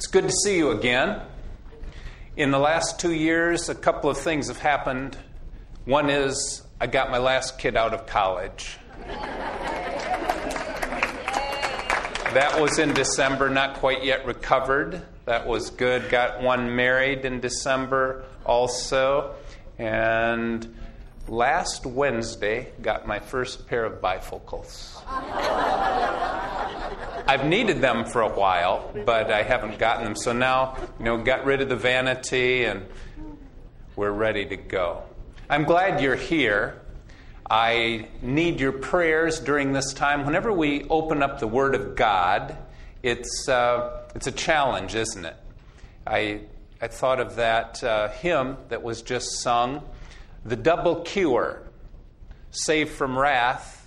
It's good to see you again. In the last two years, a couple of things have happened. One is I got my last kid out of college. That was in December, not quite yet recovered. That was good. Got one married in December also. And last Wednesday, got my first pair of bifocals. I've needed them for a while, but I haven't gotten them. So now, you know, got rid of the vanity and we're ready to go. I'm glad you're here. I need your prayers during this time. Whenever we open up the Word of God, it's, uh, it's a challenge, isn't it? I, I thought of that uh, hymn that was just sung The double cure, saved from wrath,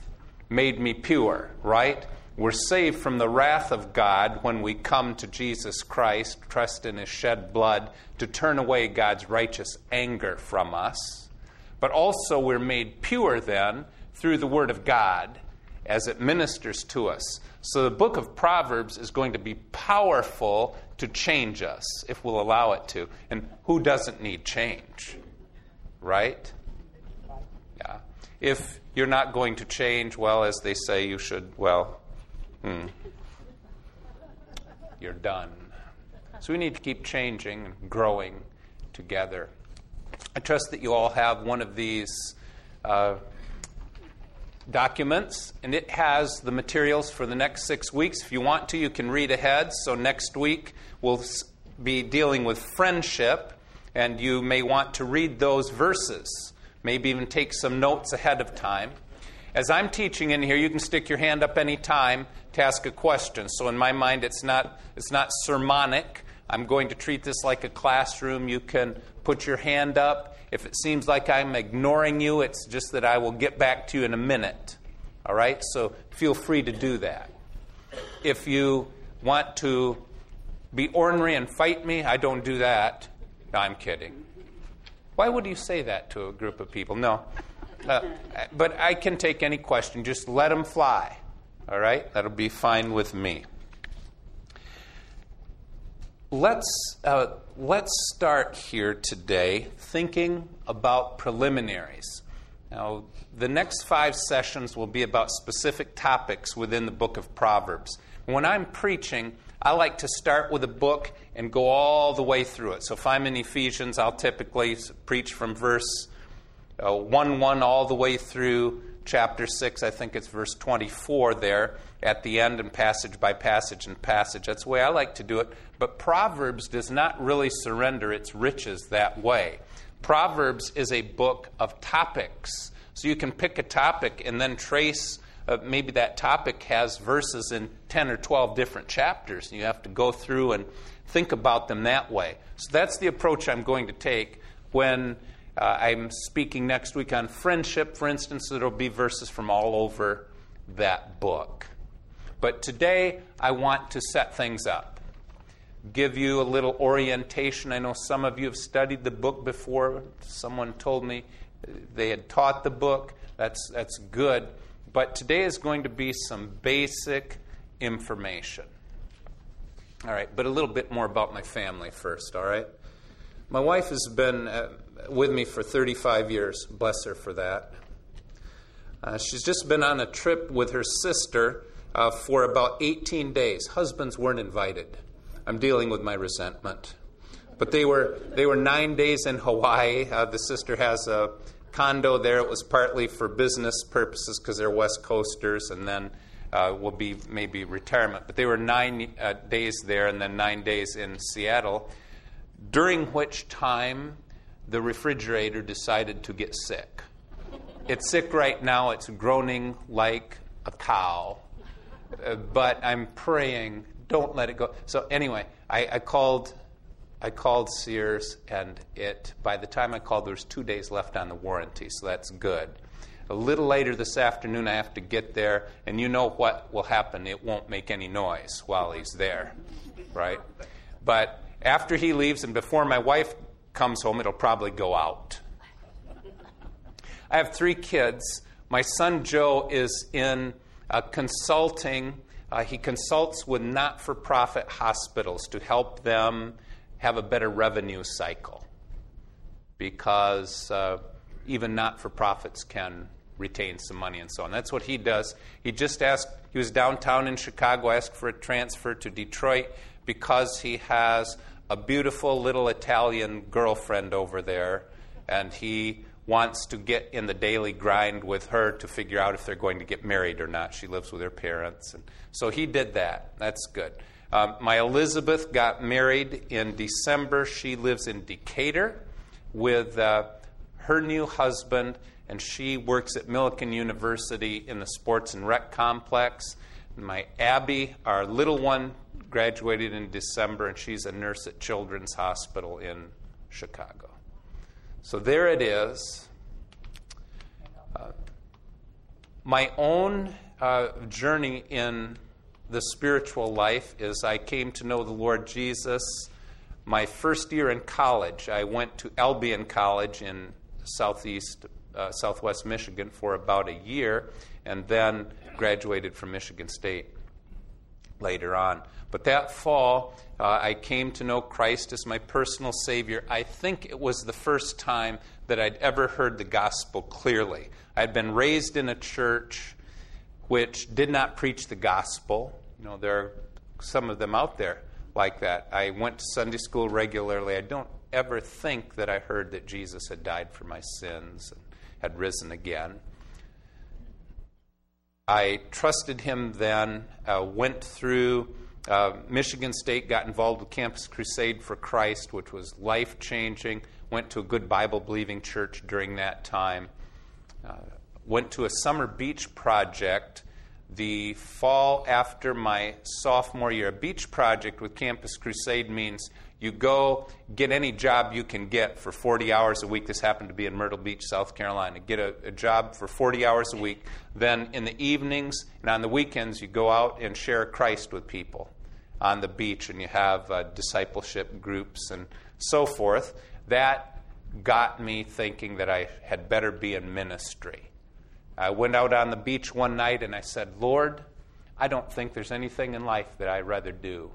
made me pure, right? We're saved from the wrath of God when we come to Jesus Christ, trust in His shed blood to turn away God's righteous anger from us. But also, we're made pure then through the Word of God as it ministers to us. So, the book of Proverbs is going to be powerful to change us if we'll allow it to. And who doesn't need change? Right? Yeah. If you're not going to change, well, as they say, you should, well, Hmm. You're done. So we need to keep changing and growing together. I trust that you all have one of these uh, documents, and it has the materials for the next six weeks. If you want to, you can read ahead. So next week, we'll be dealing with friendship, and you may want to read those verses, maybe even take some notes ahead of time. As I'm teaching in here, you can stick your hand up anytime to ask a question. So in my mind, it's not, it's not sermonic. I'm going to treat this like a classroom. You can put your hand up. If it seems like I'm ignoring you, it's just that I will get back to you in a minute. All right? So feel free to do that. If you want to be ornery and fight me, I don't do that. No, I'm kidding. Why would you say that to a group of people? No. Uh, but I can take any question. Just let them fly. All right? That'll be fine with me. Let's, uh, let's start here today thinking about preliminaries. Now, the next five sessions will be about specific topics within the book of Proverbs. When I'm preaching, I like to start with a book and go all the way through it. So if I'm in Ephesians, I'll typically preach from verse uh, 1 1 all the way through chapter 6, I think it's verse 24 there at the end, and passage by passage and passage. That's the way I like to do it. But Proverbs does not really surrender its riches that way. Proverbs is a book of topics. So you can pick a topic and then trace. Uh, maybe that topic has verses in 10 or 12 different chapters. And you have to go through and think about them that way. So that's the approach I'm going to take when uh, I'm speaking next week on friendship, for instance. There will be verses from all over that book. But today, I want to set things up, give you a little orientation. I know some of you have studied the book before. Someone told me they had taught the book. That's, that's good. But today is going to be some basic information. All right, but a little bit more about my family first, all right? My wife has been uh, with me for 35 years. Bless her for that. Uh, she's just been on a trip with her sister uh, for about 18 days. Husbands weren't invited. I'm dealing with my resentment. But they were, they were nine days in Hawaii. Uh, the sister has a condo there. It was partly for business purposes because they're West Coasters, and then uh, will be maybe retirement. But they were nine uh, days there and then nine days in Seattle, during which time the refrigerator decided to get sick. It's sick right now, it's groaning like a cow. Uh, but I'm praying, don't let it go. So anyway, I, I, called I called Sears and it by the time I called there was two days left on the warranty, so that's good. A little later this afternoon I have to get there, and you know what will happen. It won't make any noise while he's there. Right? But after he leaves and before my wife comes home, it'll probably go out. I have three kids. My son Joe is in uh, consulting uh, he consults with not for profit hospitals to help them have a better revenue cycle because uh, even not for profits can retain some money and so on. That's what he does. He just asked, he was downtown in Chicago, asked for a transfer to Detroit because he has a beautiful little Italian girlfriend over there, and he wants to get in the daily grind with her to figure out if they're going to get married or not. She lives with her parents. And so he did that. That's good. Um, my Elizabeth got married in December. She lives in Decatur with uh, her new husband, and she works at Millikin University in the sports and rec complex. My Abby, our little one, graduated in December, and she's a nurse at Children's Hospital in Chicago. So there it is. Uh, my own uh, journey in the spiritual life is I came to know the Lord Jesus my first year in college. I went to Albion College in southeast, uh, southwest Michigan for about a year, and then graduated from Michigan State later on. But that fall, uh, I came to know Christ as my personal Savior. I think it was the first time that I'd ever heard the gospel clearly. I'd been raised in a church which did not preach the gospel. You know, there are some of them out there like that. I went to Sunday school regularly. I don't ever think that I heard that Jesus had died for my sins and had risen again. I trusted him then, uh, went through uh, Michigan State got involved with Campus Crusade for Christ, which was life changing. Went to a good Bible believing church during that time. Uh, went to a summer beach project the fall after my sophomore year. A beach project with Campus Crusade means you go get any job you can get for 40 hours a week. This happened to be in Myrtle Beach, South Carolina. Get a, a, job for 40 hours a week. Then in the evenings and on the weekends, you go out and share Christ with people on the beach, and you have uh, discipleship groups and so forth. That got me thinking that I had better be in ministry. I went out on the beach one night and I said, Lord, I don't think there's anything in life that I'd rather do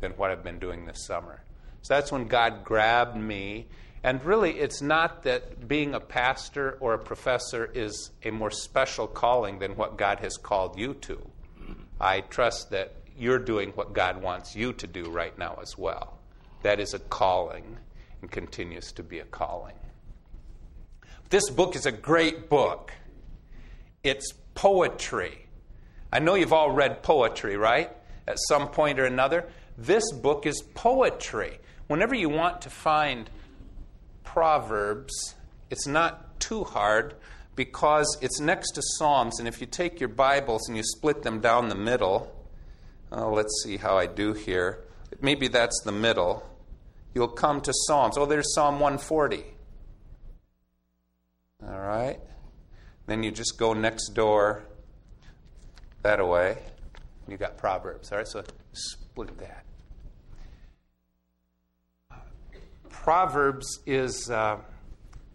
than what I've been doing this summer. So that's when God grabbed me. And really, it's not that being a pastor or a professor is a more special calling than what God has called you to. I trust that you're doing what God wants you to do right now as well. That is a calling and continues to be a calling. This book is a great book. It's poetry. I know you've all read poetry, right? At some point or another. This book is poetry. Whenever you want to find Proverbs, it's not too hard because it's next to Psalms. And if you take your Bibles and you split them down the middle, oh, let's see how I do here. Maybe that's the middle. You'll come to Psalms. Oh, there's Psalm 140. All right. Then you just go next door that way. You got Proverbs. All right, so split that. Proverbs is, uh,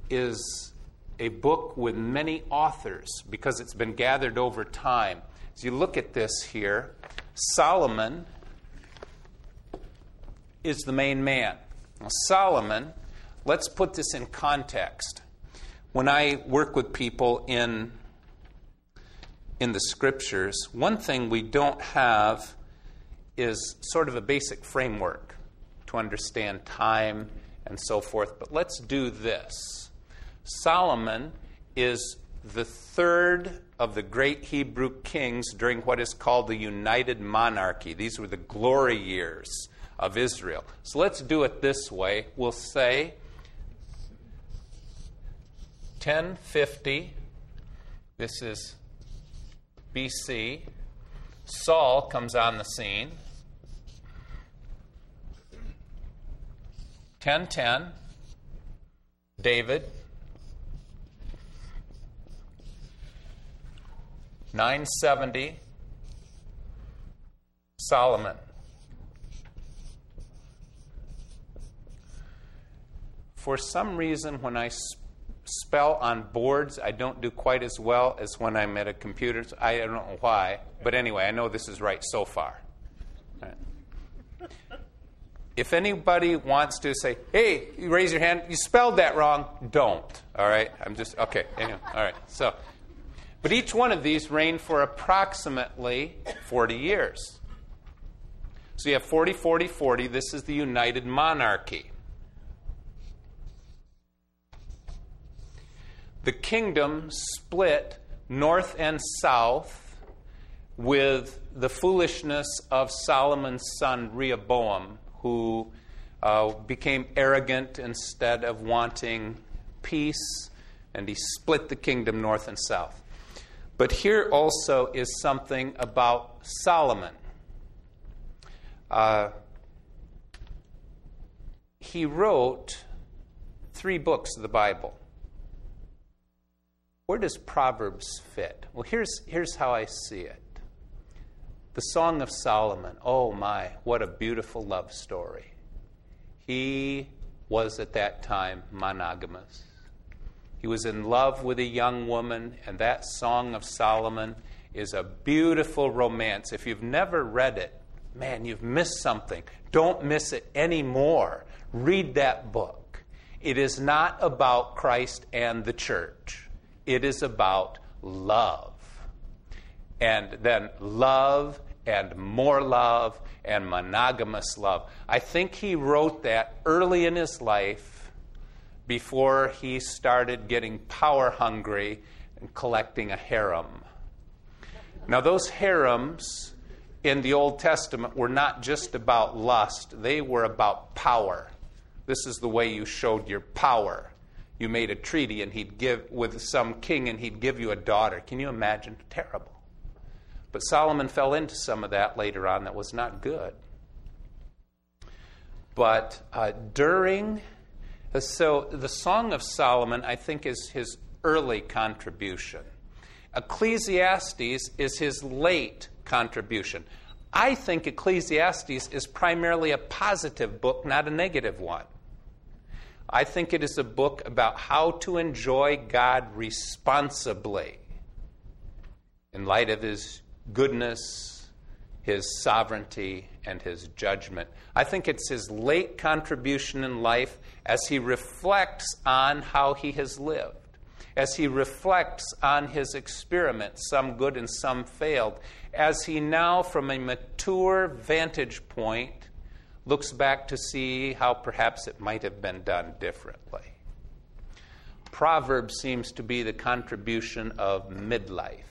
is a book with many authors because it's been gathered over time. As you look at this here, Solomon is the main man. Now, Solomon, let's put this in context. When I work with people in, in the scriptures, one thing we don't have is sort of a basic framework to understand time and so forth. But let's do this. Solomon is the third of the great Hebrew kings during what is called the United Monarchy. These were the glory years of Israel. So let's do it this way. We'll say 1050, this is BC, Saul comes on the scene. 1010, David. 970, Solomon. For some reason, when I spell on boards, I don't do quite as well as when I'm at a computer. I don't know why, but anyway, I know this is right so far. If anybody wants to say, hey, you raise your hand, you spelled that wrong, don't. All right? I'm just, okay. Anyway, all right. So, but each one of these reigned for approximately 40 years. So you have 40, 40, 40. This is the united monarchy. The kingdom split north and south with the foolishness of Solomon's son Rehoboam who uh, became arrogant instead of wanting peace, and he split the kingdom north and south. But here also is something about Solomon. Uh, he wrote three books of the Bible. Where does Proverbs fit? Well, here's, here's how I see it. The Song of Solomon, oh my, what a beautiful love story. He was at that time monogamous. He was in love with a young woman, and that Song of Solomon is a beautiful romance. If you've never read it, man, you've missed something. Don't miss it anymore. Read that book. It is not about Christ and the church, it is about love. And then love and more love and monogamous love. I think he wrote that early in his life before he started getting power hungry and collecting a harem. Now, those harems in the Old Testament were not just about lust, they were about power. This is the way you showed your power. You made a treaty and he'd give with some king and he'd give you a daughter. Can you imagine? Terrible. But Solomon fell into some of that later on that was not good. But uh, during, so the Song of Solomon, I think, is his early contribution. Ecclesiastes is his late contribution. I think Ecclesiastes is primarily a positive book, not a negative one. I think it is a book about how to enjoy God responsibly in light of his goodness, his sovereignty, and his judgment. I think it's his late contribution in life as he reflects on how he has lived, as he reflects on his experiments, some good and some failed, as he now, from a mature vantage point, looks back to see how perhaps it might have been done differently. Proverbs seems to be the contribution of midlife.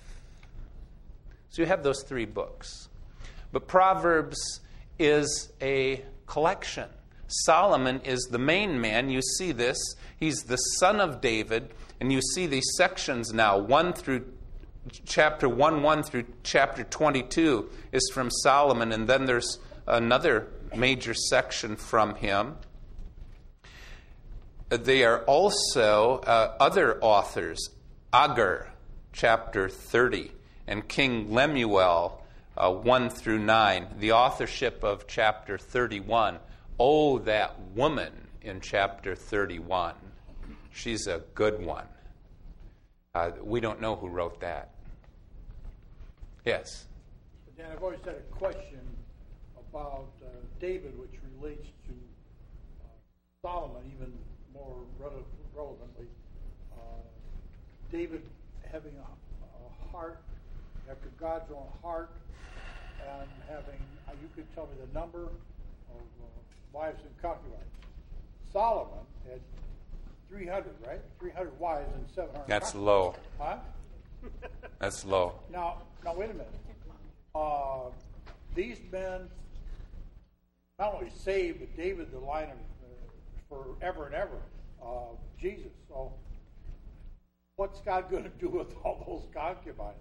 So you have those three books. But Proverbs is a collection. Solomon is the main man. You see this. He's the son of David. And you see these sections now 1 through chapter 1 1 through chapter 22 is from Solomon. And then there's another major section from him. They are also uh, other authors. Agur, chapter 30 and King Lemuel uh, 1 through 9, the authorship of chapter 31. Oh, that woman in chapter 31. She's a good one. Uh, we don't know who wrote that. Yes? Dan, I've always had a question about uh, David, which relates to uh, Solomon even more relevantly. Uh, David having a, a heart after God's own heart and having, uh, you could tell me the number of uh, wives and concubines. Solomon had 300, right? 300 wives and 700 That's concubines. low. Huh? That's low. Now, now wait a minute. Uh, these men not only saved, but David the line of uh, forever and ever, uh, Jesus. So, what's God going to do with all those concubines?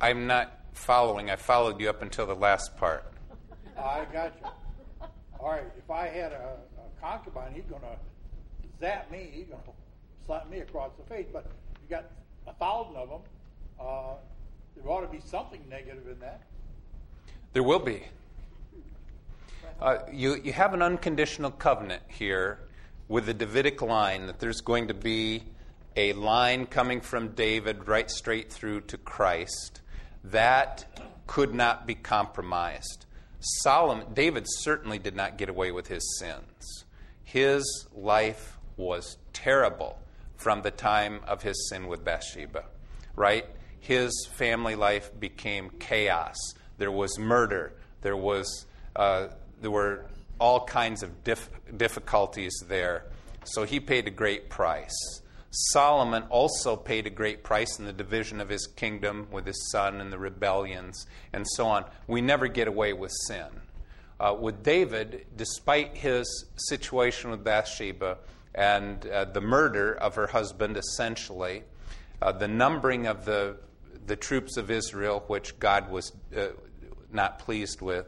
I'm not following. I followed you up until the last part. I got you. All right, if I had a, a concubine, he's going to zap me. He's going to slap me across the face. But you got a thousand of them. Uh, there ought to be something negative in that. There will be. Uh, you, you have an unconditional covenant here with the Davidic line, that there's going to be a line coming from David right straight through to Christ. That could not be compromised. Solomon, David certainly did not get away with his sins. His life was terrible from the time of his sin with Bathsheba, right? His family life became chaos. There was murder. There was uh, there were all kinds of dif- difficulties there. So he paid a great price. Solomon also paid a great price in the division of his kingdom with his son and the rebellions and so on. We never get away with sin. Uh, with David, despite his situation with Bathsheba and uh, the murder of her husband, essentially, uh, the numbering of the, the troops of Israel, which God was uh, not pleased with,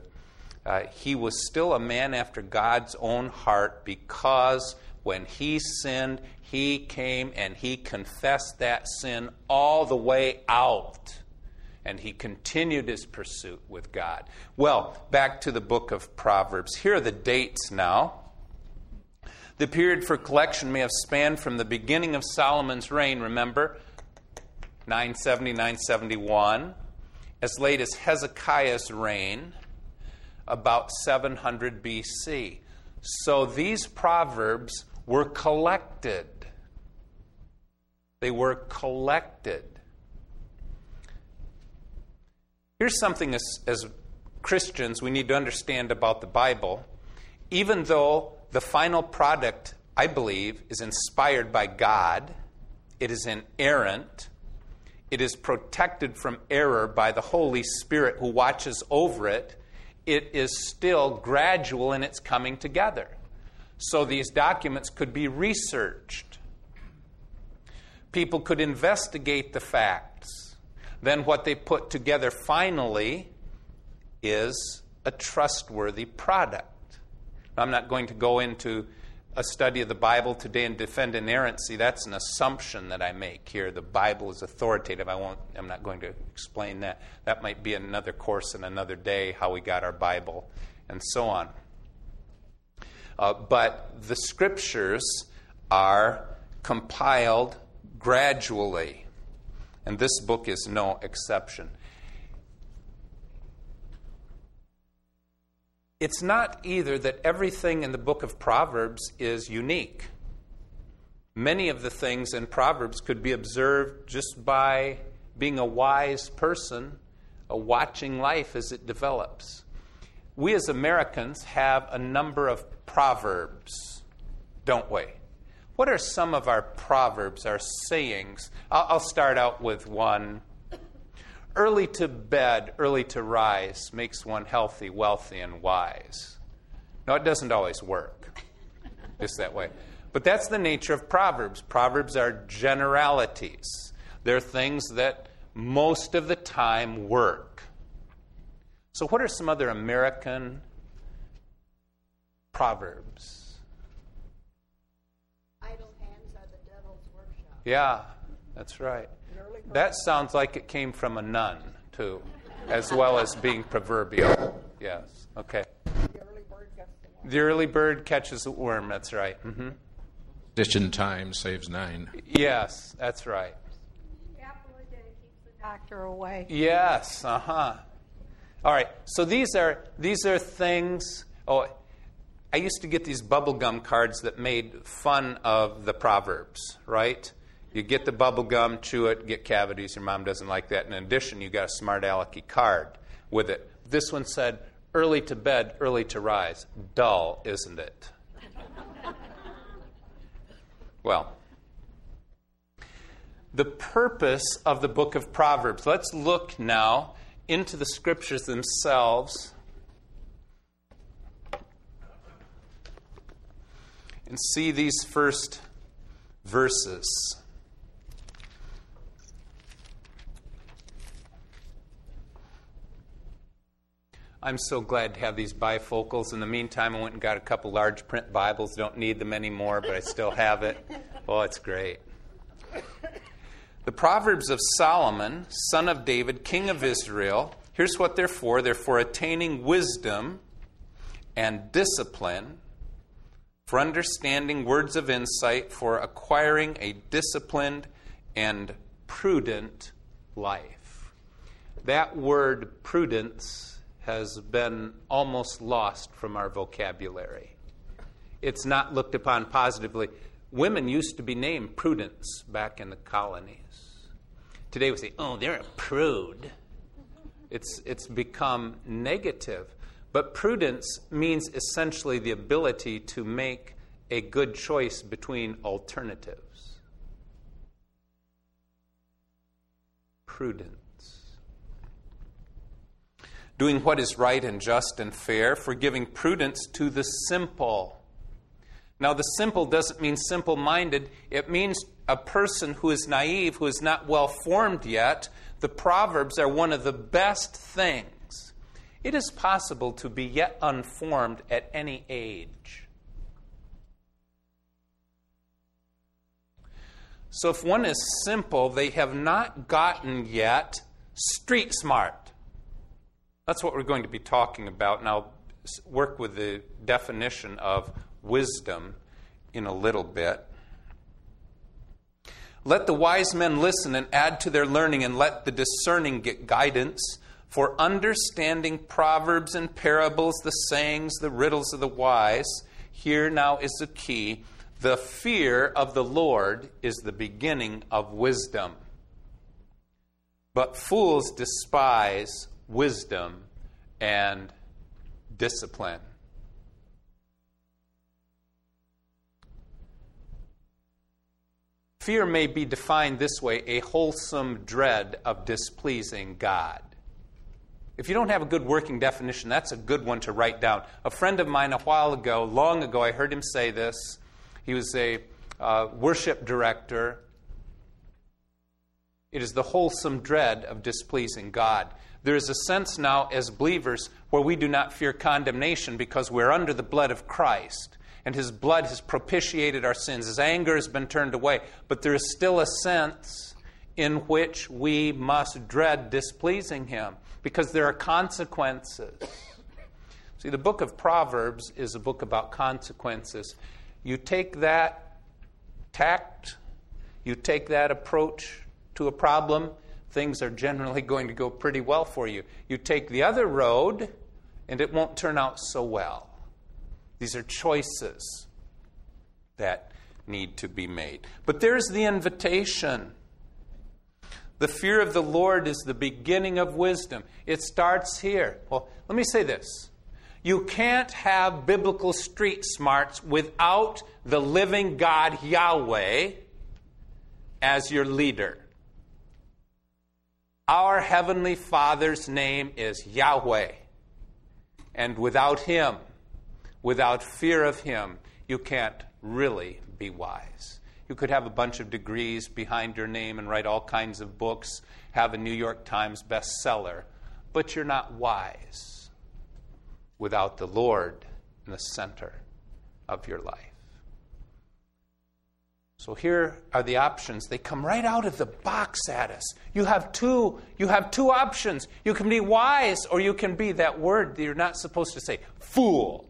uh, he was still a man after God's own heart because when he sinned, he came and he confessed that sin all the way out. And he continued his pursuit with God. Well, back to the book of Proverbs. Here are the dates now. The period for collection may have spanned from the beginning of Solomon's reign, remember, 970, 971, as late as Hezekiah's reign, about 700 BC. So these proverbs were collected. They were collected. Here's something as, as Christians we need to understand about the Bible. Even though the final product, I believe, is inspired by God, it is inerrant, it is protected from error by the Holy Spirit who watches over it, it is still gradual in its coming together. So these documents could be researched. People could investigate the facts. Then what they put together finally is a trustworthy product. I'm not going to go into a study of the Bible today and defend inerrancy. That's an assumption that I make here. The Bible is authoritative. I won't, I'm not going to explain that. That might be another course in another day, how we got our Bible, and so on. Uh, but the scriptures are compiled gradually, and this book is no exception. It's not either that everything in the book of Proverbs is unique. Many of the things in Proverbs could be observed just by being a wise person, a watching life as it develops. We as Americans have a number of proverbs, don't we? What are some of our proverbs, our sayings? I'll, I'll start out with one Early to bed, early to rise makes one healthy, wealthy, and wise. No, it doesn't always work just that way. But that's the nature of Proverbs. Proverbs are generalities, they're things that most of the time work. So, what are some other American proverbs? Idle hands are the devil's workshop. Yeah, that's right. That sounds like it came from a nun, too, as well as being proverbial. Yes, okay. The early bird gets the worm. The early bird catches the worm, that's right. Mm-hmm. Addition time saves nine. Yes, that's right. Apple a day keeps the doctor away. Yes, uh huh. All right, so these are, these are things. Oh, I used to get these bubblegum cards that made fun of the Proverbs, right? You get the bubble gum, chew it, get cavities. Your mom doesn't like that. In addition, you got a smart alecky card with it. This one said, early to bed, early to rise. Dull, isn't it? well, the purpose of the book of Proverbs. Let's look now into the scriptures themselves and see these first verses. I'm so glad to have these bifocals. In the meantime, I went and got a couple large print Bibles. Don't need them anymore, but I still have it. Oh, it's great. The Proverbs of Solomon, son of David, king of Israel. Here's what they're for they're for attaining wisdom and discipline, for understanding words of insight, for acquiring a disciplined and prudent life. That word prudence has been almost lost from our vocabulary. It's not looked upon positively. Women used to be named prudence back in the colonies. Today we say, oh, they're a prude. It's, it's become negative. But prudence means essentially the ability to make a good choice between alternatives. Prudence. Doing what is right and just and fair, for giving prudence to the simple. Now, the simple doesn't mean simple minded, it means a person who is naive, who is not well formed yet. The Proverbs are one of the best things it is possible to be yet unformed at any age. So, if one is simple, they have not gotten yet street smart. That's what we're going to be talking about, and I'll work with the definition of wisdom in a little bit. Let the wise men listen and add to their learning, and let the discerning get guidance. For understanding proverbs and parables, the sayings, the riddles of the wise, here now is the key. The fear of the Lord is the beginning of wisdom. But fools despise wisdom and discipline. Fear may be defined this way a wholesome dread of displeasing God. If you don't have a good working definition, that's a good one to write down. A friend of mine a while ago, long ago, I heard him say this. He was a uh, worship director. It is the wholesome dread of displeasing God. There is a sense now as believers where we do not fear condemnation because we're under the blood of Christ and his blood has propitiated our sins. His anger has been turned away. But there is still a sense in which we must dread displeasing him because there are consequences. See, the book of Proverbs is a book about consequences. You take that tact, you take that approach to a problem, things are generally going to go pretty well for you. You take the other road, and it won't turn out so well. These are choices that need to be made. But there's the invitation. The fear of the Lord is the beginning of wisdom. It starts here. Well, let me say this. You can't have biblical street smarts without the living God Yahweh as your leader. Our Heavenly Father's name is Yahweh. And without Him, without fear of Him, you can't really be wise. You could have a bunch of degrees behind your name and write all kinds of books, have a New York Times bestseller, but you're not wise without the Lord in the center of your life. So here are the options. They come right out of the box at us. You have two, you have two options. You can be wise or you can be that word that you're not supposed to say, fool.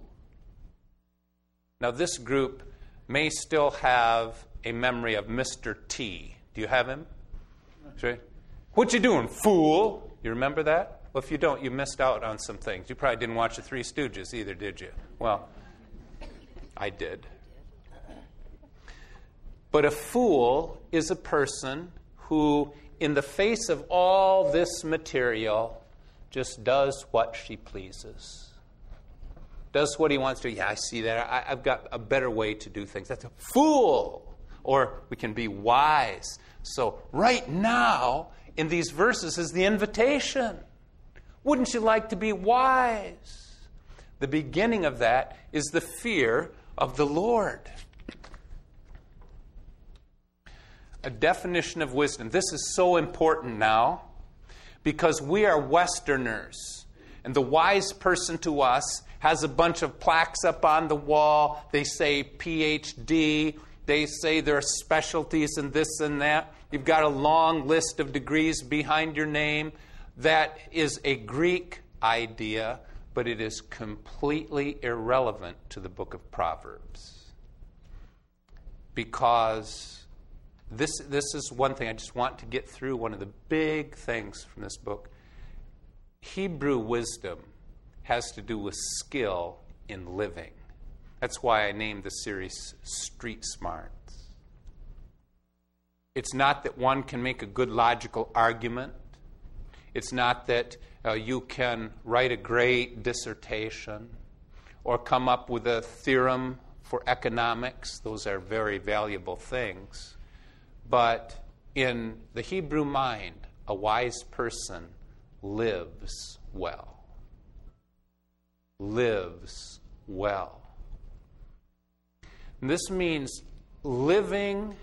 Now this group may still have a memory of Mr. T. Do you have him? What you doing, fool? You remember that? Well, if you don't, you missed out on some things. You probably didn't watch the Three Stooges either, did you? Well, I did. But a fool is a person who, in the face of all this material, just does what she pleases does what he wants to. Yeah, I see that. I, have got a better way to do things. That's a fool or we can be wise. So, right now, in these verses, is the invitation. Wouldn't you like to be wise? The beginning of that is the fear of the Lord. A definition of wisdom. This is so important now because we are Westerners. And the wise person to us has a bunch of plaques up on the wall. They say PhD they say there are specialties in this and that. You've got a long list of degrees behind your name. That is a Greek idea, but it is completely irrelevant to the book of Proverbs. because this, this is one thing I just want to get through. One of the big things from this book Hebrew wisdom has to do with skill in living. That's why I named the series Street Smarts. It's not that one can make a good logical argument. It's not that uh, you can write a great dissertation or come up with a theorem for economics. Those are very valuable things. But in the Hebrew mind, a wise person lives well. Lives well. And this means living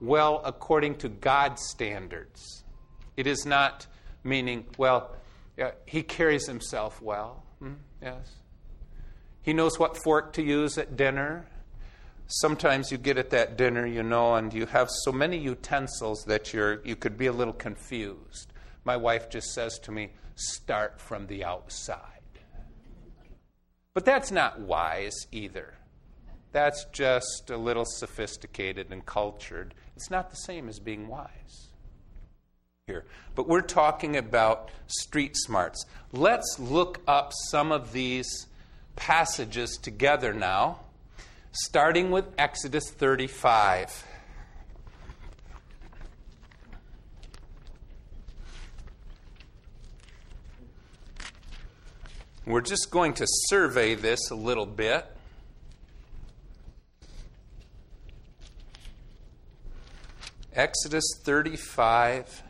well according to God's standards. It is not meaning, well, yeah, he carries himself well. Hmm? Yes. He knows what fork to use at dinner. Sometimes you get at that dinner, you know, and you have so many utensils that you're, you could be a little confused. My wife just says to me, start from the outside. But that's not wise either. That's just a little sophisticated and cultured. It's not the same as being wise. Here. But we're talking about street smarts. Let's look up some of these passages together now, starting with Exodus 35. We're just going to survey this a little bit. Exodus 35,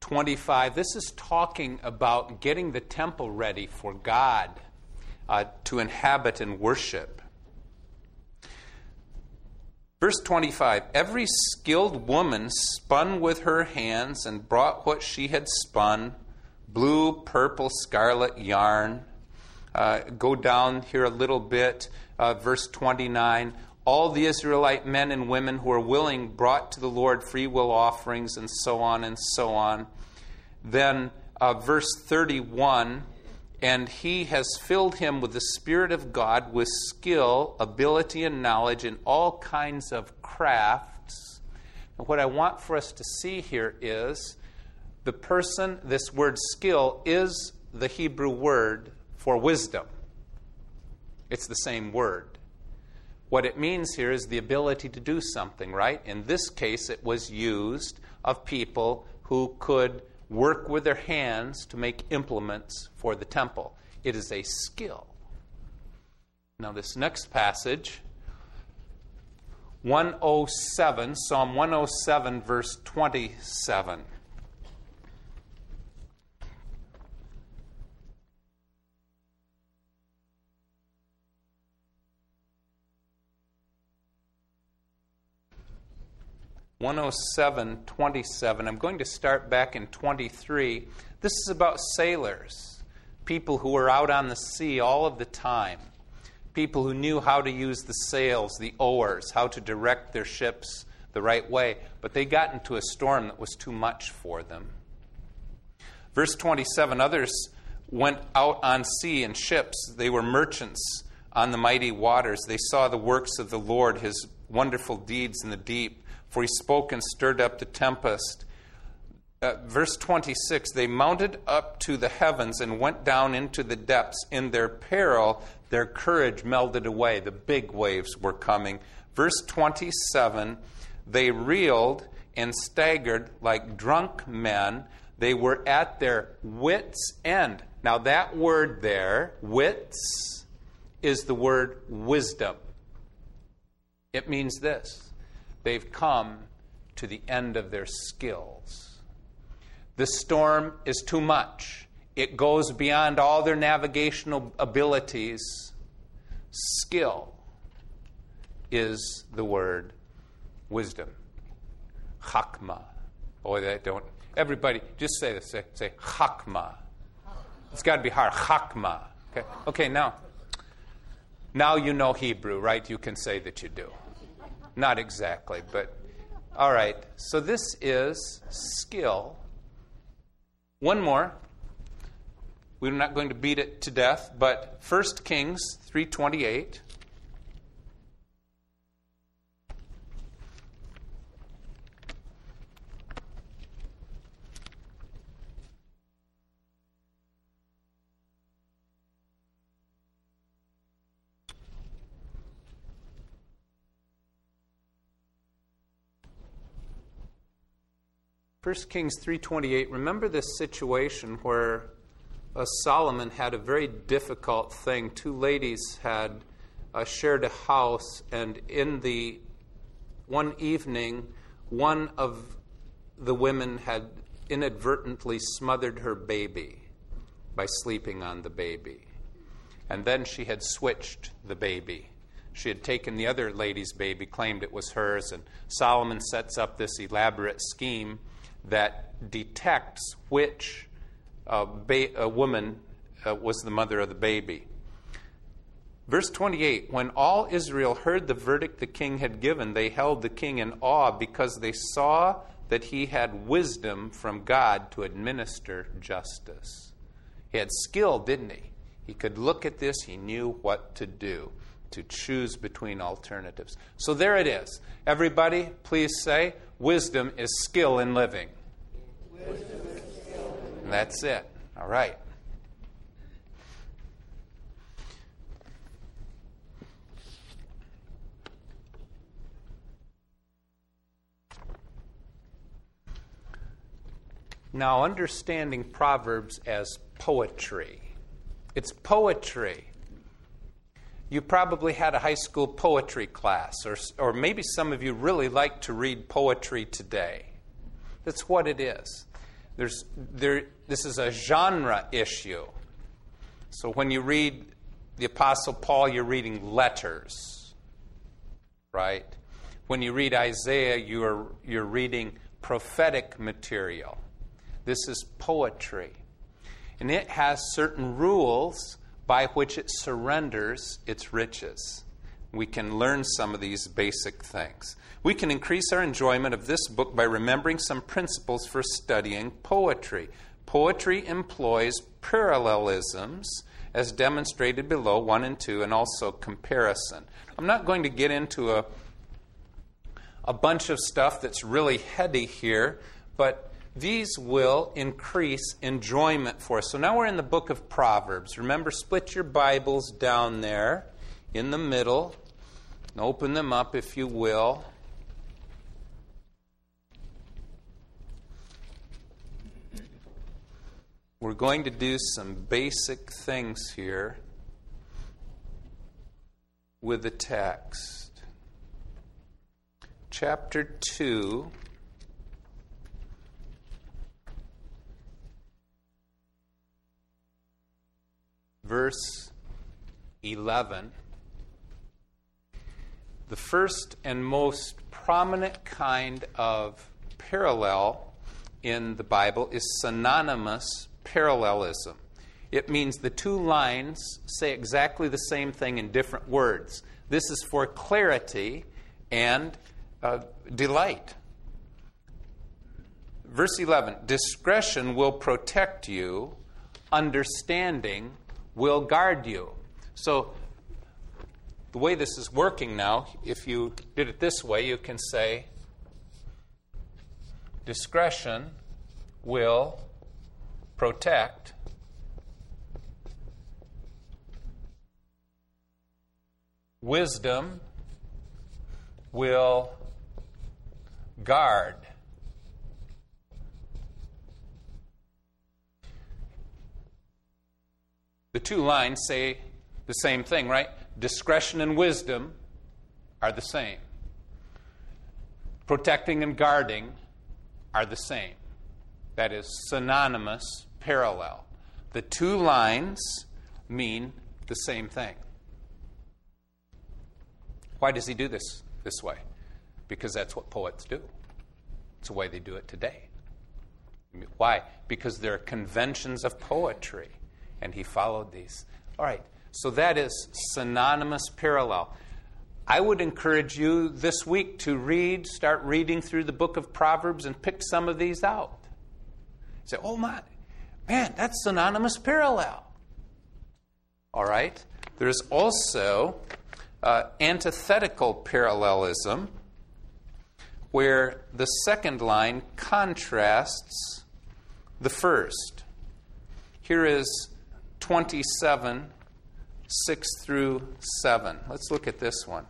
25. This is talking about getting the temple ready for God uh, to inhabit and worship. Verse 25 Every skilled woman spun with her hands and brought what she had spun blue, purple, scarlet yarn. Uh, go down here a little bit, uh, verse 29. All the Israelite men and women who are willing brought to the Lord free will offerings, and so on and so on. Then, uh, verse 31 and he has filled him with the Spirit of God with skill, ability, and knowledge in all kinds of crafts. And what I want for us to see here is the person, this word skill, is the Hebrew word for wisdom. It's the same word. What it means here is the ability to do something, right? In this case, it was used of people who could work with their hands to make implements for the temple. It is a skill. Now, this next passage, 107, Psalm 107, verse 27. 107, 27. I'm going to start back in 23. This is about sailors, people who were out on the sea all of the time, people who knew how to use the sails, the oars, how to direct their ships the right way, but they got into a storm that was too much for them. Verse 27 Others went out on sea in ships, they were merchants on the mighty waters. They saw the works of the Lord, his wonderful deeds in the deep for he spoke and stirred up the tempest. Uh, verse 26 They mounted up to the heavens and went down into the depths. In their peril, their courage melted away. The big waves were coming. Verse 27 They reeled and staggered like drunk men. They were at their wits' end. Now, that word there, wits, is the word wisdom. It means this They've come to the end of their skills. The storm is too much. It goes beyond all their navigational abilities. Skill is the word wisdom. Chakma. Boy, they don't. Everybody, just say this. Say, say chakma. It's got to be hard. Chakma. Okay. Okay. Now, now you know Hebrew, right? You can say that you do. Not exactly, but all right. So this is skill. One more. We're not going to beat it to death, but 1 Kings 328. 1 Kings 3:28 remember this situation where uh, Solomon had a very difficult thing. Two ladies had uh, shared a house and in the one evening one of the women had inadvertently smothered her baby by sleeping on the baby. And then she had switched the baby. She had taken the other lady's baby claimed it was hers and Solomon sets up this elaborate scheme that detects which uh, ba- woman uh, was the mother of the baby. Verse 28 When all Israel heard the verdict the king had given, they held the king in awe because they saw that he had wisdom from God to administer justice. He had skill, didn't he? He could look at this, he knew what to do, to choose between alternatives. So there it is. Everybody, please say, Wisdom is skill in living. And that's it. All right. Now, understanding Proverbs as poetry. It's poetry. You probably had a high school poetry class, or, or maybe some of you really like to read poetry today. That's what it is. There's, there, this is a genre issue. So when you read the Apostle Paul, you're reading letters, right? When you read Isaiah, you're, you're reading prophetic material. This is poetry. And it has certain rules by which it surrenders its riches. We can learn some of these basic things. We can increase our enjoyment of this book by remembering some principles for studying poetry. Poetry employs parallelisms, as demonstrated below, 1 and 2, and also comparison. I'm not going to get into a, a bunch of stuff that's really heady here, but these will increase enjoyment for us. So now we're in the book of Proverbs. Remember, split your Bibles down there in the middle. and Open them up, if you will. We're going to do some basic things here with the text. Chapter 2. Verse 11. The first and most prominent kind of parallel in the Bible is synonymous parallelism. It means the two lines say exactly the same thing in different words. This is for clarity and uh, delight. Verse 11 Discretion will protect you, understanding will guard you. So, the way this is working now, if you did it this way, you can say, discretion will protect wisdom will guard the two lines say the same thing, right? Discretion and wisdom are the same. Protecting and guarding are the same. That is synonymous, parallel. The two lines mean the same thing. Why does he do this this way? Because that's what poets do. It's the way they do it today. Why? Because there are conventions of poetry, and he followed these. All right, so that is synonymous parallel. I would encourage you this week to read, start reading through the book of Proverbs and pick some of these out. Say, oh my, man, that's synonymous parallel. All right? There's also uh, antithetical parallelism, where the second line contrasts the first. Here is 27, 6 through 7. Let's look at this one.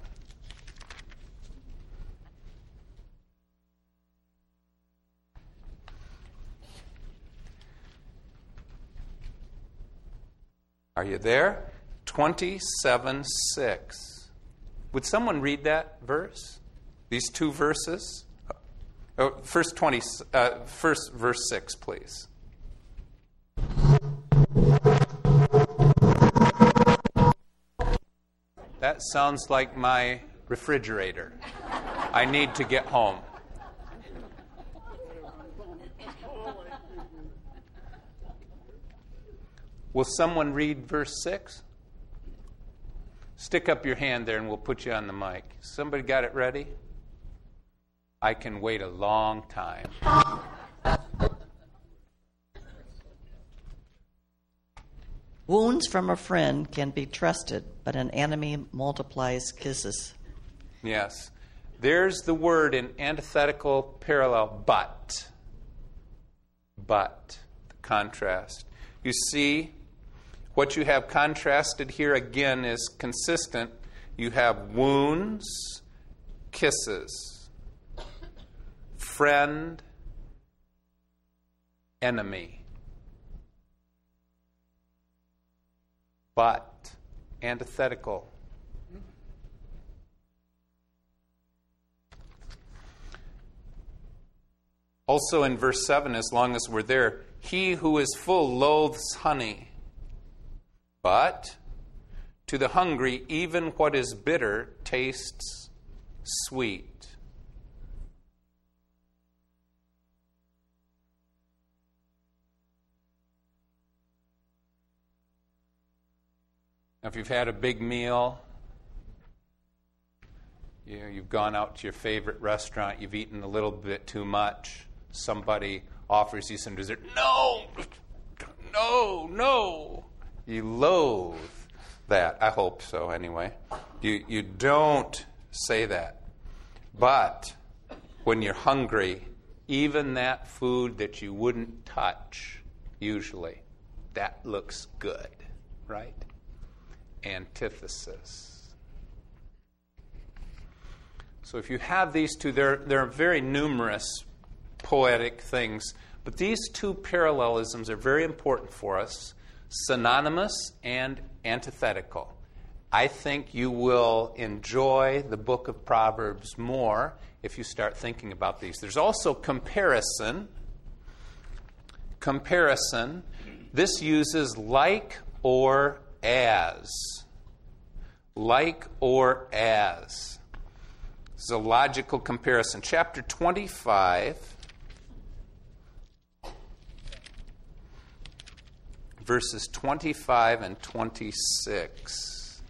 Are you there? 27 6. Would someone read that verse? These two verses? Oh, first, 20, uh, first verse 6, please. That sounds like my refrigerator. I need to get home. Will someone read verse 6? Stick up your hand there and we'll put you on the mic. Somebody got it ready? I can wait a long time. Wounds from a friend can be trusted, but an enemy multiplies kisses. Yes. There's the word in antithetical parallel, but. But. The contrast. You see, what you have contrasted here again is consistent. You have wounds, kisses, friend, enemy. But, antithetical. Also in verse 7, as long as we're there, he who is full loathes honey. But to the hungry, even what is bitter tastes sweet. Now, if you've had a big meal, you know, you've gone out to your favorite restaurant, you've eaten a little bit too much, somebody offers you some dessert. No! No, no! You loathe that. I hope so, anyway. You, you don't say that. But when you're hungry, even that food that you wouldn't touch, usually, that looks good, right? Antithesis. So if you have these two, there, there are very numerous poetic things, but these two parallelisms are very important for us synonymous and antithetical. I think you will enjoy the book of Proverbs more if you start thinking about these. There's also comparison. Comparison. This uses like or as. Like or as. This is a logical comparison. Chapter 25 verses 25 and 26.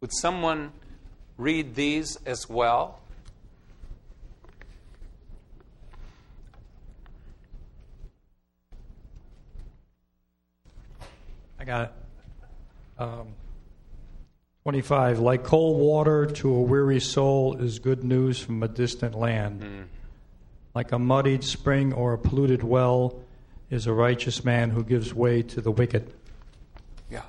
Would someone read these as well? I. Um, 25. Like cold water to a weary soul is good news from a distant land. Mm. Like a muddied spring or a polluted well is a righteous man who gives way to the wicked. Yeah.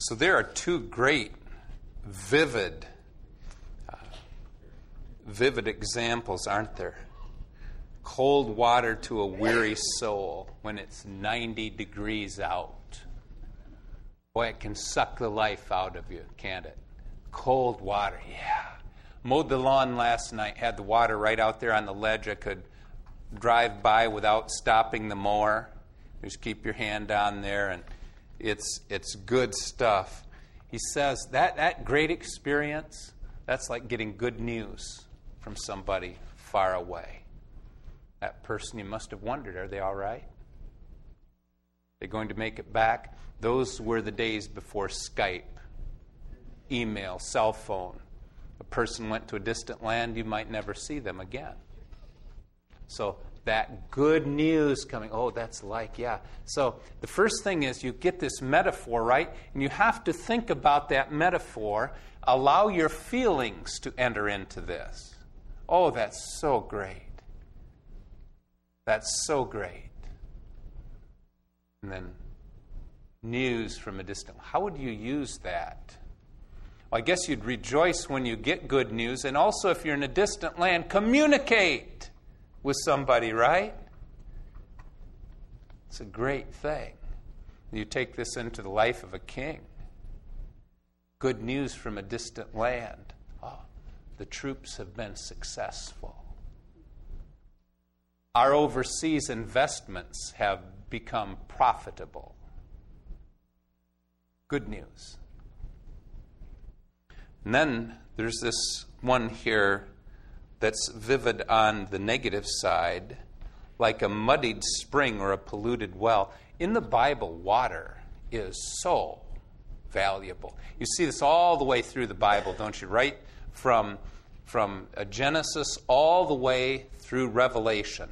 So there are two great, vivid, uh, vivid examples, aren't there? Cold water to a weary soul when it's 90 degrees out. Boy, it can suck the life out of you, can't it? Cold water, yeah mowed the lawn last night, had the water right out there on the ledge. I could drive by without stopping the mower. Just keep your hand on there, and it's, it's good stuff. He says that, that great experience, that's like getting good news from somebody far away. That person, you must have wondered, are they all right? They're going to make it back? Those were the days before Skype, email, cell phone a person went to a distant land, you might never see them again. So that good news coming, oh, that's like, yeah. So the first thing is you get this metaphor, right? And you have to think about that metaphor. Allow your feelings to enter into this. Oh, that's so great. That's so great. And then news from a distant. How would you use that? Well, I guess you'd rejoice when you get good news. And also, if you're in a distant land, communicate with somebody, right? It's a great thing. You take this into the life of a king. Good news from a distant land. Oh, the troops have been successful. Our overseas investments have become profitable. Good news. And then there's this one here that's vivid on the negative side, like a muddied spring or a polluted well. In the Bible, water is so valuable. You see this all the way through the Bible, don't you? Right from, from uh, Genesis all the way through Revelation.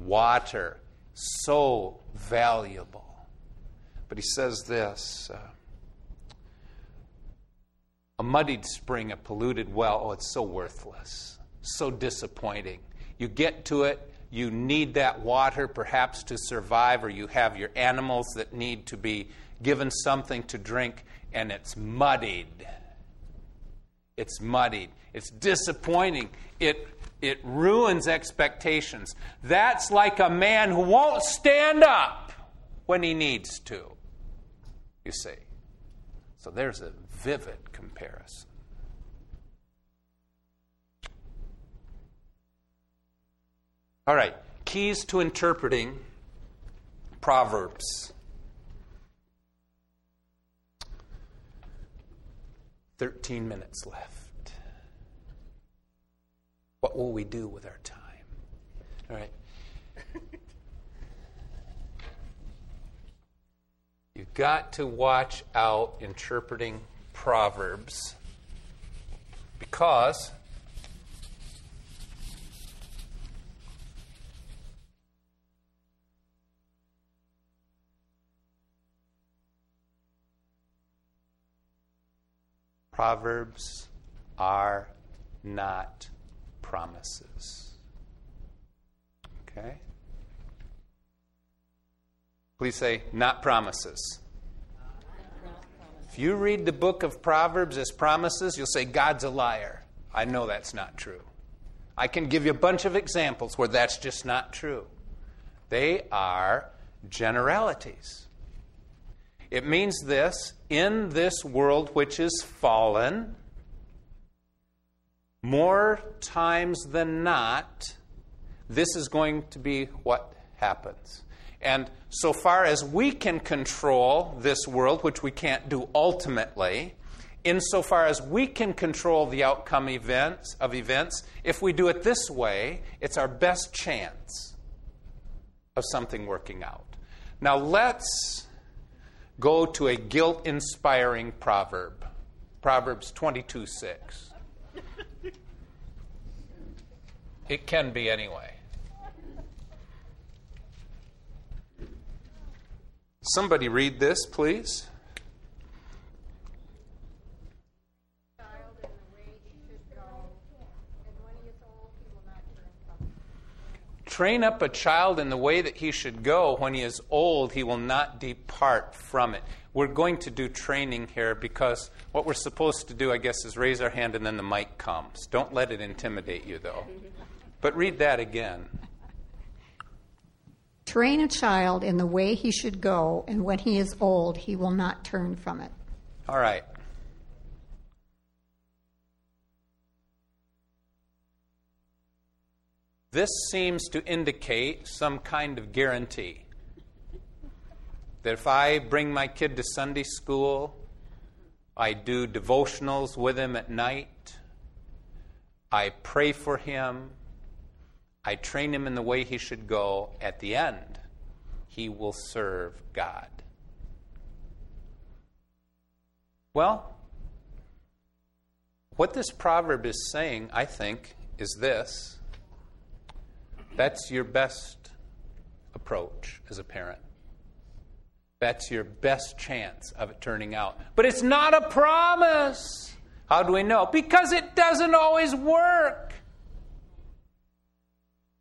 Water, so valuable. But he says this. Uh, a muddied spring, a polluted well, oh, it's so worthless, so disappointing. You get to it, you need that water perhaps to survive, or you have your animals that need to be given something to drink, and it's muddied. It's muddied. It's disappointing. It, it ruins expectations. That's like a man who won't stand up when he needs to, you see. So there's a vivid comparison. All right, keys to interpreting Proverbs. 13 minutes left. Will we do with our time? All right. You've got to watch out interpreting Proverbs because Proverbs are not promises. Okay? Please say, not promises. If you read the book of Proverbs as promises, you'll say, God's a liar. I know that's not true. I can give you a bunch of examples where that's just not true. They are generalities. It means this in this world which is fallen, more times than not, this is going to be what happens. And so far as we can control this world, which we can't do ultimately, insofar as we can control the outcome events of events, if we do it this way, it's our best chance of something working out. Now let's go to a guilt inspiring proverb. Proverbs 22 6. It can be anyway. Somebody read this, please. Train up a child in the way that he should go. When he is old, he will not depart from it. We're going to do training here because what we're supposed to do, I guess, is raise our hand and then the mic comes. Don't let it intimidate you, though. But read that again. Train a child in the way he should go, and when he is old, he will not turn from it. All right. This seems to indicate some kind of guarantee that if I bring my kid to Sunday school, I do devotionals with him at night, I pray for him, I train him in the way he should go. At the end, he will serve God. Well, what this proverb is saying, I think, is this that's your best approach as a parent. That's your best chance of it turning out. But it's not a promise. How do we know? Because it doesn't always work.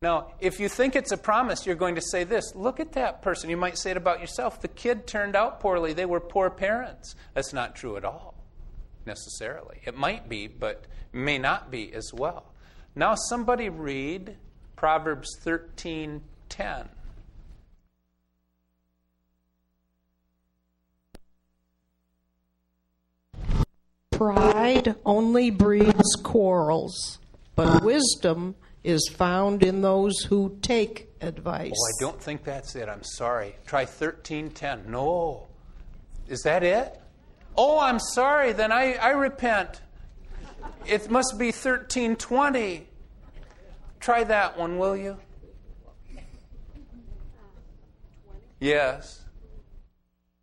Now, if you think it's a promise, you're going to say this look at that person. You might say it about yourself. The kid turned out poorly. They were poor parents. That's not true at all, necessarily. It might be, but may not be as well. Now, somebody read Proverbs 13:10. Pride only breeds quarrels, but wisdom is found in those who take advice. Oh, I don't think that's it. I'm sorry. Try 1310. No. Is that it? Oh, I'm sorry. Then I, I repent. It must be 1320. Try that one, will you? Yes.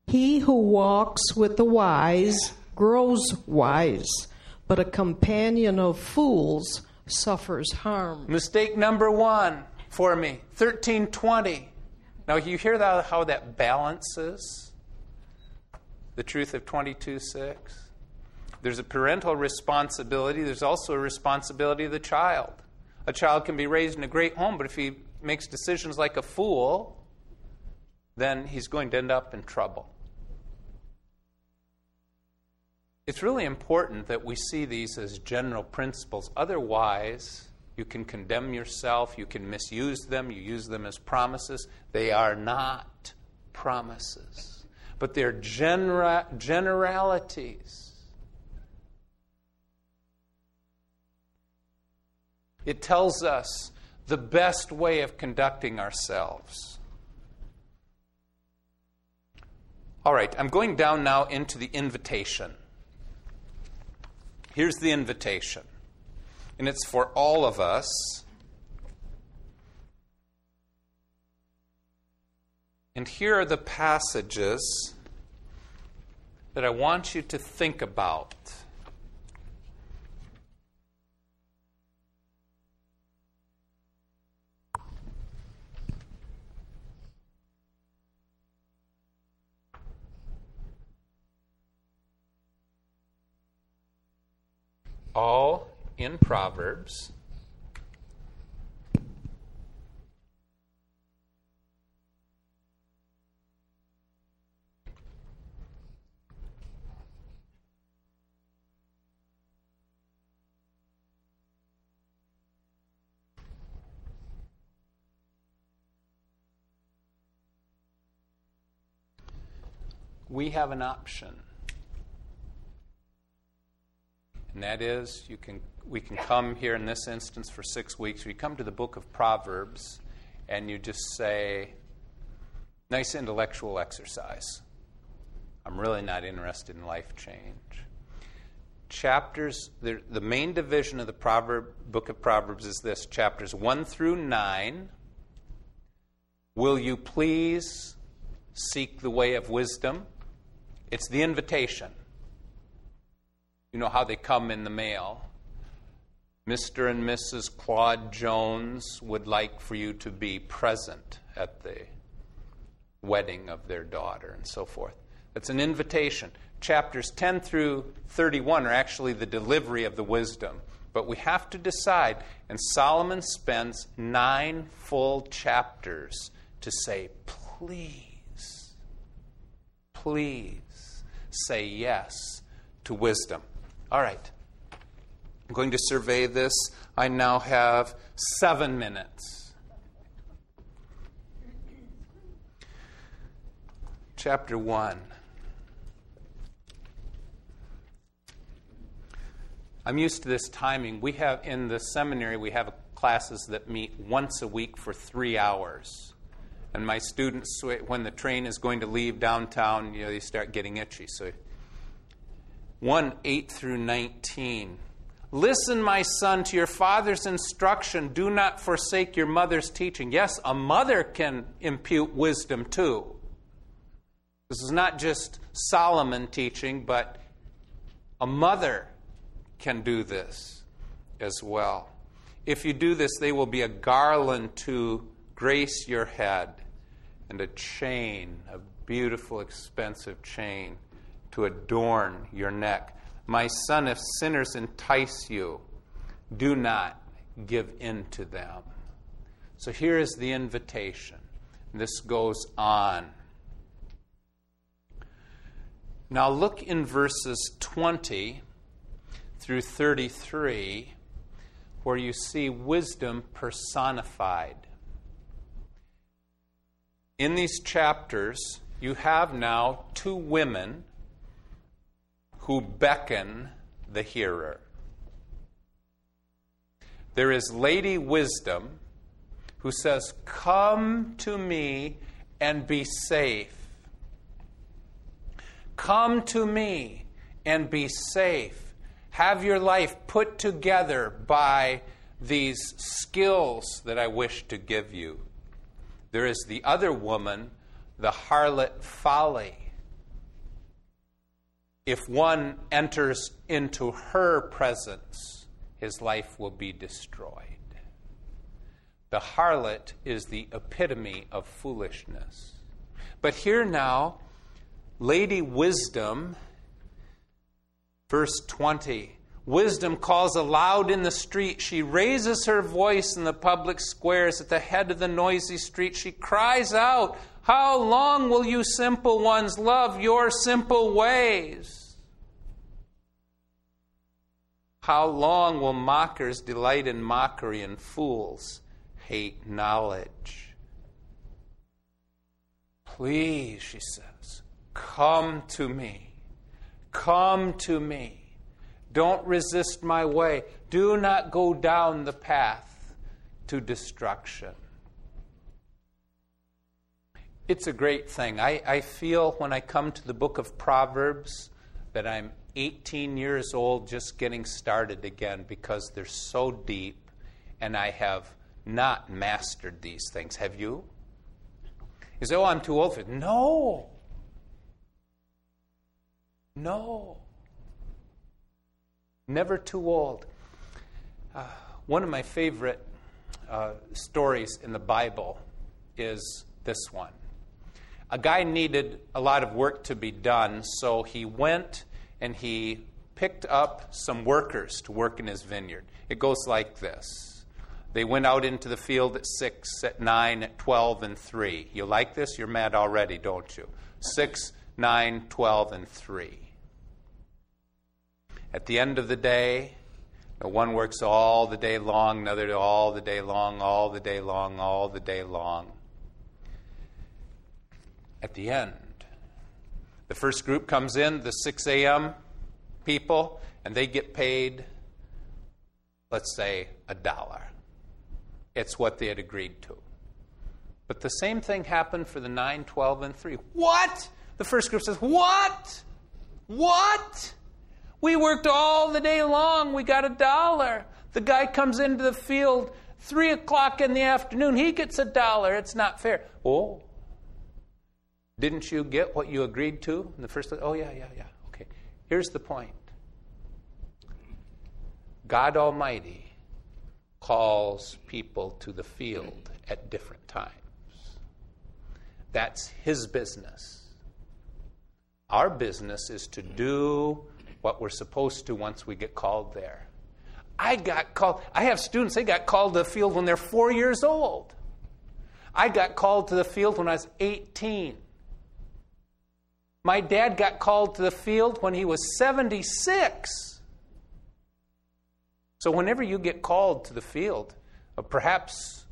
He who walks with the wise grows wise, but a companion of fools suffers harm. Mistake number one for me 1320. Now, you hear that, how that balances the truth of 22 6? There's a parental responsibility, there's also a responsibility of the child. A child can be raised in a great home, but if he makes decisions like a fool, then he's going to end up in trouble. It's really important that we see these as general principles. Otherwise, you can condemn yourself, you can misuse them, you use them as promises. They are not promises, but they're genera- generalities. It tells us the best way of conducting ourselves. All right, I'm going down now into the invitation. Here's the invitation, and it's for all of us. And here are the passages that I want you to think about. all in Proverbs. We have an option. And that is, you can, we can come here in this instance for six weeks. We come to the book of Proverbs and you just say, nice intellectual exercise. I'm really not interested in life change. Chapters, the, the main division of the Proverb, book of Proverbs is this chapters 1 through 9. Will you please seek the way of wisdom? It's the invitation. You know how they come in the mail. Mr. and Mrs. Claude Jones would like for you to be present at the wedding of their daughter, and so forth. That's an invitation. Chapters 10 through 31 are actually the delivery of the wisdom. But we have to decide, and Solomon spends nine full chapters to say, please, please say yes to wisdom. All right. I'm going to survey this. I now have seven minutes. Chapter 1. I'm used to this timing. We have in the seminary we have classes that meet once a week for 3 hours. And my students when the train is going to leave downtown, you know, they start getting itchy. So 1 8 through 19. Listen, my son, to your father's instruction. Do not forsake your mother's teaching. Yes, a mother can impute wisdom too. This is not just Solomon teaching, but a mother can do this as well. If you do this, they will be a garland to grace your head and a chain, a beautiful, expensive chain to adorn your neck. My son, if sinners entice you, do not give in to them. So here is the invitation. This goes on. Now look in verses 20 through 33. where you see wisdom personified. In these chapters, you have now two women who beckon the hearer. There is Lady Wisdom who says, Come to me and be safe. Come to me and be safe. Have your life put together by these skills that I wish to give you. There is the other woman, the harlot folly. If one enters into her presence, his life will be destroyed. The harlot is the epitome of foolishness. But here now, Lady Wisdom, verse 20. Wisdom calls aloud in the street. She raises her voice in the public squares at the head of the noisy street. She cries out, How long will you simple ones love your simple ways? How long will mockers delight in mockery and fools hate knowledge? Please, she says, come to me. Come to me. Don't resist my way. Do not go down the path to destruction. It's a great thing. I, I feel when I come to the book of Proverbs that I'm 18 years old just getting started again because they're so deep and I have not mastered these things. Have you? You say, oh, I'm too old for it. No. No. Never too old. Uh, one of my favorite uh, stories in the Bible is this one. A guy needed a lot of work to be done, so he went and he picked up some workers to work in his vineyard. It goes like this They went out into the field at 6, at 9, at 12, and 3. You like this? You're mad already, don't you? 6, 9, 12, and 3. At the end of the day, one works all the day long, another all the day long, all the day long, all the day long. At the end, the first group comes in, the 6 a.m. people, and they get paid, let's say, a dollar. It's what they had agreed to. But the same thing happened for the 9, 12, and 3. What? The first group says, What? What? We worked all the day long. We got a dollar. The guy comes into the field three o'clock in the afternoon. He gets a dollar. It's not fair. Oh, didn't you get what you agreed to in the first? Oh, yeah, yeah, yeah. Okay. Here's the point God Almighty calls people to the field at different times. That's His business. Our business is to do what we're supposed to once we get called there. I got called, I have students, they got called to the field when they're four years old. I got called to the field when I was 18. My dad got called to the field when he was 76. So, whenever you get called to the field, uh, perhaps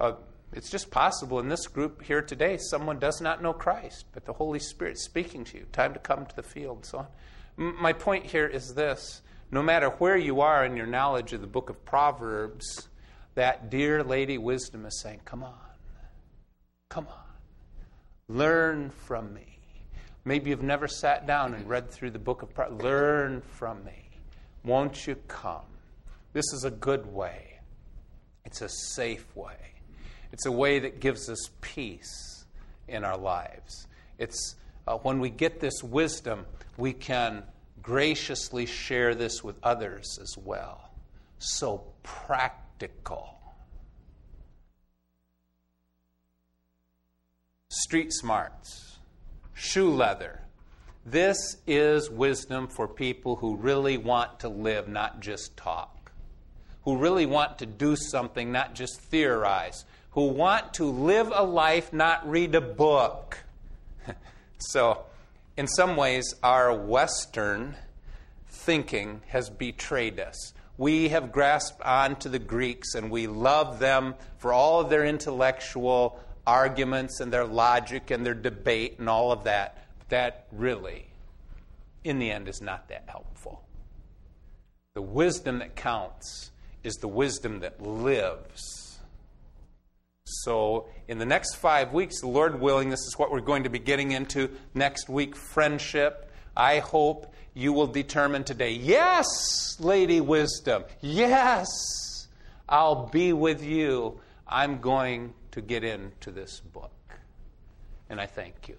uh, it's just possible in this group here today, someone does not know Christ, but the Holy Spirit speaking to you. Time to come to the field, so on. M- my point here is this no matter where you are in your knowledge of the book of Proverbs, that dear Lady Wisdom is saying, Come on, come on, learn from me. Maybe you've never sat down and read through the book of Proverbs. Learn from me. Won't you come? This is a good way. It's a safe way. It's a way that gives us peace in our lives. It's uh, when we get this wisdom, we can graciously share this with others as well. So practical. Street smarts, shoe leather. This is wisdom for people who really want to live, not just talk, who really want to do something, not just theorize, who want to live a life, not read a book. so, in some ways, our Western thinking has betrayed us. we have grasped on to the Greeks and we love them for all of their intellectual arguments and their logic and their debate and all of that. That really, in the end, is not that helpful. The wisdom that counts is the wisdom that lives. So, in the next five weeks, Lord willing, this is what we're going to be getting into next week friendship. I hope you will determine today yes, Lady Wisdom, yes, I'll be with you. I'm going to get into this book. And I thank you.